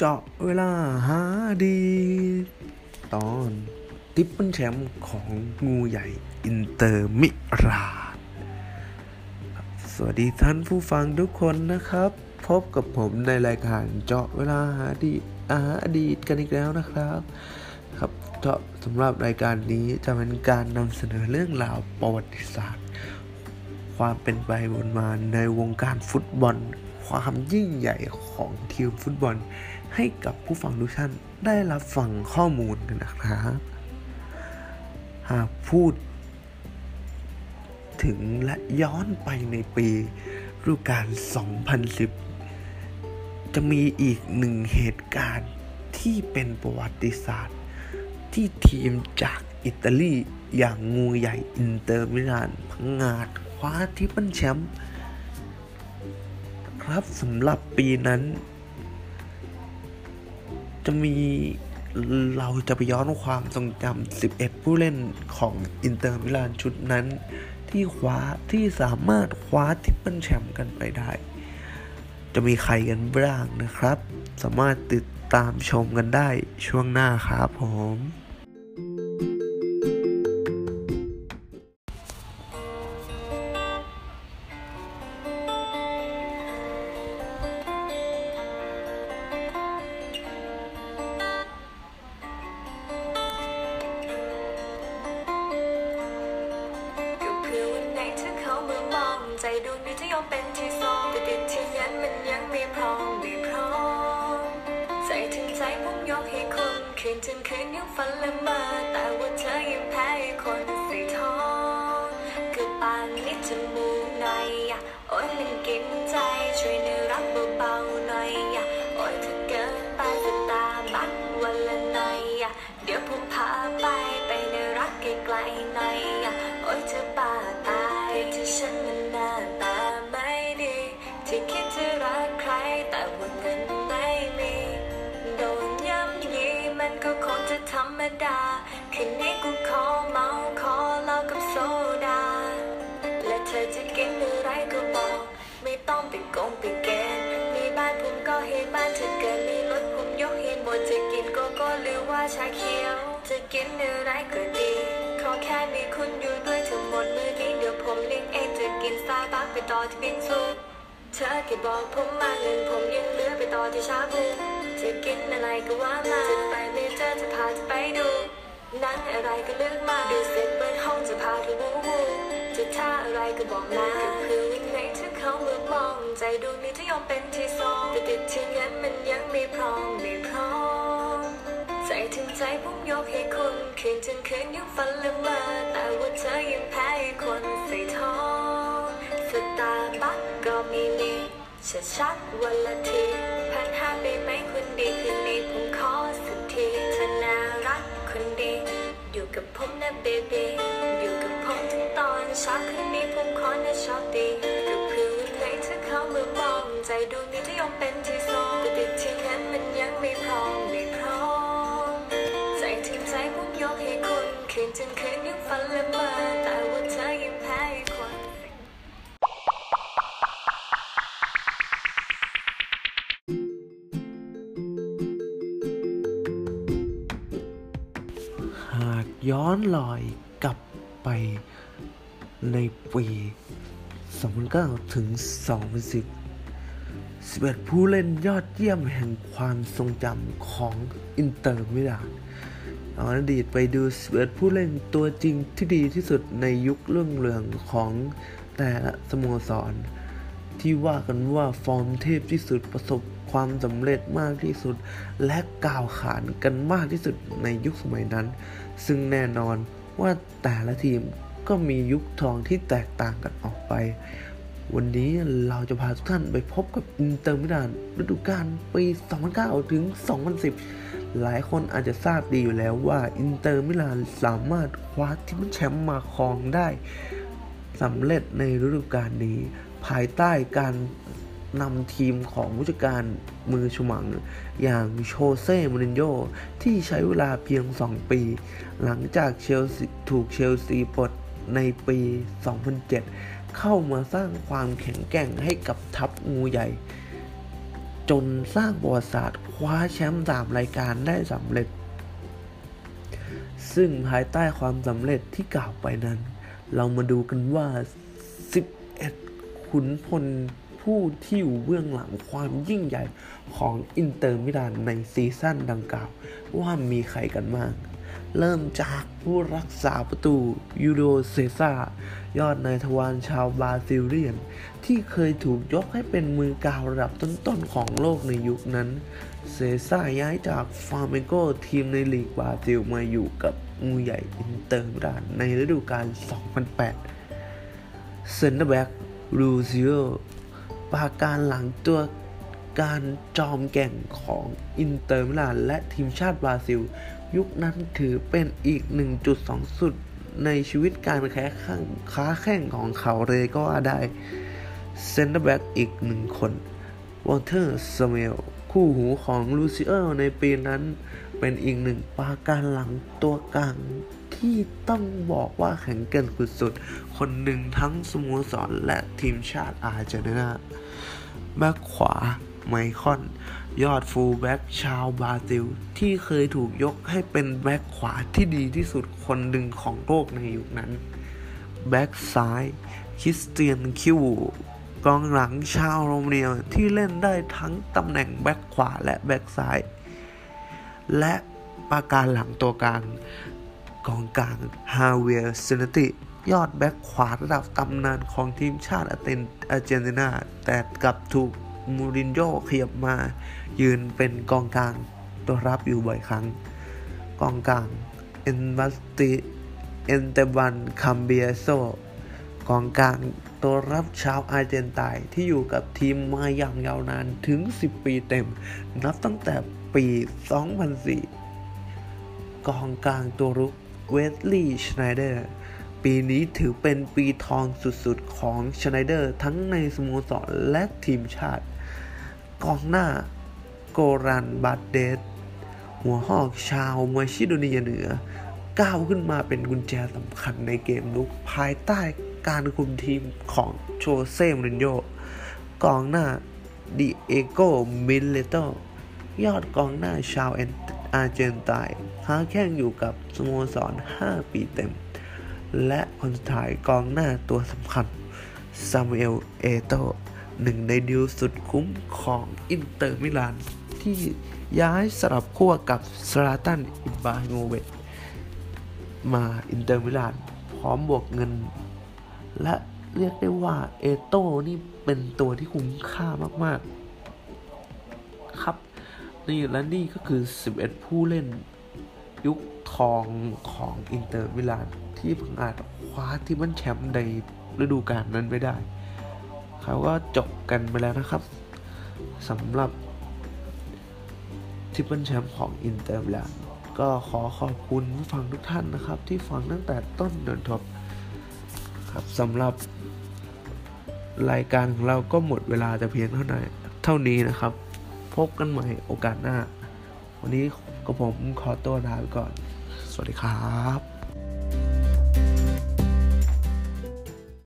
เจาะเวลาหาอดี ต ตอน triple แชมป์ของงูใหญ่อินเตอร์มิลานสวัสดีท่านผู้ฟังทุกคนนะครับ พบกับผมในรายการเจาะเวลาหาดีอาหาอดีตกันอีกแล้วนะครับ ครับเจาะสำหรับรายการนี้จะเป็นการนำเสนอเรื่องราวประวัติศาสตร์ ความเป็นไปเป็นมาในวงการฟุตบอลความยิ่งใหญ่ของทีมฟุตบอล ให้กับผู้ฟังทุกท่านได้รับฟังข้อมูลกันนะครับหากพูด ถึงและย้อนไปในปีฤดูกาล 2010 จะมีอีกหนึ่งเหตุการณ์ที่เป็นประวัติศาสตร์ ที่ทีมจากอิตาลีอย่างงูใหญ่อินเตอร์มิลานพังงาดคว้า triple แชมป์ครับสำหรับปีนั้น จะมีเราจะไปย้อนความทรงจำ 11 ผู้เล่นของอินเตอร์มิลานชุดนั้น ที่คว้าที่สามารถคว้า triple แชมป์กันไปได้ จะมีใครกันบ้างนะครับ สามารถติดตามชมกันได้ช่วงหน้าครับผม ใจดวงนี้จะยอมเป็นที่สองแต่ติดที่ยันมันยังไม่พร้อมไม่พร้อมใจถึงใจผมยกให้คุณคืนจนคืนยังฝันละเมอแต่ว่าเธอยังแพ้คนใสีทองก็ปานนี้จมูกหน่อยอะโอ้ยมันกินใจช่วยเนื้อรักเบาๆหน่อยอะโอ้ยถ้าเกินไปสตาบัควันละหน่อยอะเดี๋ยวผมพาไปไปในรักไกลๆหน่อยอะโอ้ยเธอบ้า ดา คืนนี้กูขอเมาขอเหล้ากับโซดา และเธอจะกินอะไรก็บอก ไม่ต้องไปกงไปแกนมีบ้านผมก็ให้บ้านเธอเกินมีรถผมยกให้หมดจะกินโกโก้หรือว่าชาเขียว จะกินอะไรก็ดี ขอแค่มีคุณอยู่ด้วยทั้งหมดมือนี้เดี๋ยวผมเลี้ยงเองจะกินสตาร์บัคไปต่อที่บิงซูเธอแค่บอกผมมาเงินผมยังเหลือไปต่อที่ชาบู จะกินอะไรก็ว่ามาจะไปไม่เจอจะพาจะไปดูหนังอะไรก็เลือกมาดูเสร็จเปิดห้องจะพาไปวูวูจะท่าอะไรก็บอกมาคือวิ่งไหนถ้าเขาเมื่อมอง ใจดวงนี้จะยอมเป็นที่สองแต่ติดที่งั้นมันยังไม่พร้อมไม่พร้อมใจถึงใจผมยกให้คุณคืนจนคืนยังฝันละเมอแต่ว่าเธอยังแพ้คนใส่ทองสตาร์บัคก็มีมี ชัดชัดวันละทีพันห้าไปไหมคนดีคืนนี้ผมขอสักทีเธอน่ารักคนดี อยู่กับผมนะเบบีอยู่กับผมถึงตอนเช้าคืนนี้ผมขอนะชอบดีกับเพื่อนวันไหนถ้าเขาเมื่อมองใจดวงนี้จะยอมเป็นที่สองแต่ติดที่นั้นมันยังไม่พร้อมไม่พร้อมใจถึงใจผมยกให้คุณคืนจนคืนยังฝันละเมอ ย้อนลอยกลับไปในปี 2009 ถึง 2010 11 ผู้เล่นยอดเยี่ยมแห่งความทรงจำของอินเตอร์มิลานย้อนอดีตไปดู 11 ผู้เล่นตัวจริงที่ดีที่สุดในยุคเรื่องเรืองของแต่ละสโมสร ที่ว่ากันว่าฟอร์มเทพที่สุดประสบ ความสำเร็จมากที่สุด และกล่าวขานกันมากที่สุดในยุคสมัยนั้น ซึ่งแน่นอนว่าแต่ละทีมก็มียุคทองที่แตกต่างกันออกไป วันนี้เราจะพาทุกท่านไปพบกับอินเตอร์มิลานฤดูกาลปี 2009 ถึง 2010 หลายคนอาจจะทราบดีอยู่แล้วว่าอินเตอร์มิลานสามารถคว้าทีมแชมป์มาครองได้สำเร็จในฤดูกาลนี้ ภายใต้การ นำทีมของผู้จัดการมือฉมัง อย่างโชเซ่มูรินโญ่ที่ใช้เวลาเพียง 2 ปี หลังจากเชลซีถูกเชลซีปลดในปี 2007 เข้ามาสร้างความแข็งแกร่งให้กับทัพงูใหญ่ จนสร้างประวัติศาสตร์คว้าแชมป์สามรายการได้สำเร็จ ซึ่งภายใต้ความสำเร็จที่กล่าวไปนั้น เรามาดูกันว่า 11 ขุนพล ผู้ที่อยู่เบื้องหลังความยิ่งใหญ่ของอินเตอร์มิลานใน season ดังกล่าว ว่ามีใครกันบ้าง เริ่มจากผู้รักษาประตูยูลิโอ เซซ่ายอดนายทวารชาวบราซิลเลียน ที่เคยถูกยกให้เป็นมือกาวระดับต้นๆของโลกในยุคนั้น เซซ่าย้ายจากฟลาเมงโกทีมในลีกบราซิลมาอยู่กับงูใหญ่อินเตอร์มิลานในฤดูกาล 2008 เซนเตอร์แบ็กลูซิโอ ปราการหลังตัวการจอมแกร่งของอินเตอร์มิลานและทีมชาติบราซิล ยุคนั้นถือเป็นอีก 1 จุดสูงสุดในชีวิตการแข่งค้าแข้งของเขาเลยก็ว่าได้เซนเตอร์แบ็กอีกหนึ่งคนวอลเตอร์ ซามูเอลคู่หูของลูซิเออร์ในปีนั้นเป็นอีกหนึ่งปราการหลังตัวกลางที่ต้องบอกว่าแข็งแกร่งสุดๆคนหนึ่งทั้งสโมสรและทีมชาติอาร์เจนตินา แบ็กขวาไมคอน ยอดฟูลแบ็กชาวบราซิล ที่เคยถูกยกให้เป็นแบ็กขวาที่ดีที่สุดคนหนึ่งของโลกในยุคนั้น แบ็กซ้าย คริสเตียนคิวูกองหลังชาวโรมาเนียที่เล่นได้ทั้งตำแหน่งแบ็กขวาและแบ็กซ้าย และปราการหลังตัวกลางกองกลางฮาเวียร์ ซาเนตติ ยอดแบ็กขวาระดับตำนานของทีมชาติอาเตนอาร์เจนตินา แต่กลับถูกมูรินโญ่ขยับมา ยืนเป็นกองกลางตัวรับอยู่บ่อยครั้ง กองกลางเอ็นบัสติเอสเตบันคัมเบียสโซ่กองกลางตัวรับชาวอาร์เจนไตน์ที่อยู่กับทีมมาอย่างยาวนานถึง 10 ปีเต็ม นับตั้งแต่ปี 2004 กองกลางตัวรุกเวสลีย์ชไนเดอร์ ปีนี้ถือเป็นปีทองสุดๆของชไนเดอร์ ทั้งในสโมสรและทีมชาติ กองหน้าโกรัน ปานเดฟหัวหอกชาวมาซิโดเนียเหนือ ก้าวขึ้นมาเป็นกุญแจสำคัญในเกมลุกภายใต้การคุมทีมของโชเซ่ มูรินโญ่กองหน้าดิเอโกมิลิโตยอดกองหน้าชาวเอนอาร์เจนไตน์ค้าแข่งอยู่กับสโมสร 5 ปีเต็ม และคนสุดท้ายกองหน้าตัวสำคัญซามูเอล เอโตหนึ่งในดิวสุดคุ้มของอินเตอร์มิลาน ที่ย้ายสลับขั้วกับซลาตัน อิบราฮิโมวิชมาอินเตอร์มิลาน พร้อมบวกเงิน และเรียกได้ว่าเอโตนี่เป็นตัวที่คุ้มค่ามากๆ ครับ นี่และนี่ก็คือ 11 ผู้เล่นยุคทองของอินเตอร์มิลาน ที่เพิ่งอาจคว้าที่มันแชมป์ในฤดูกาลนั้นไม่ได้ เขาก็จบกันไปแล้วนะครับสำหรับ triple แชมป์ของอินเตอร์มิลานก็ขอขอบคุณผู้ฟังทุกท่านนะครับ ที่ฟังตั้งแต่ต้นจนจบครับสำหรับรายการของเราก็หมดเวลาจะเพียงเท่านั้นเท่านี้นะครับ พบกันใหม่โอกาสหน้า วันนี้ก็ผมขอตัวลาไปก่อน สวัสดีครับ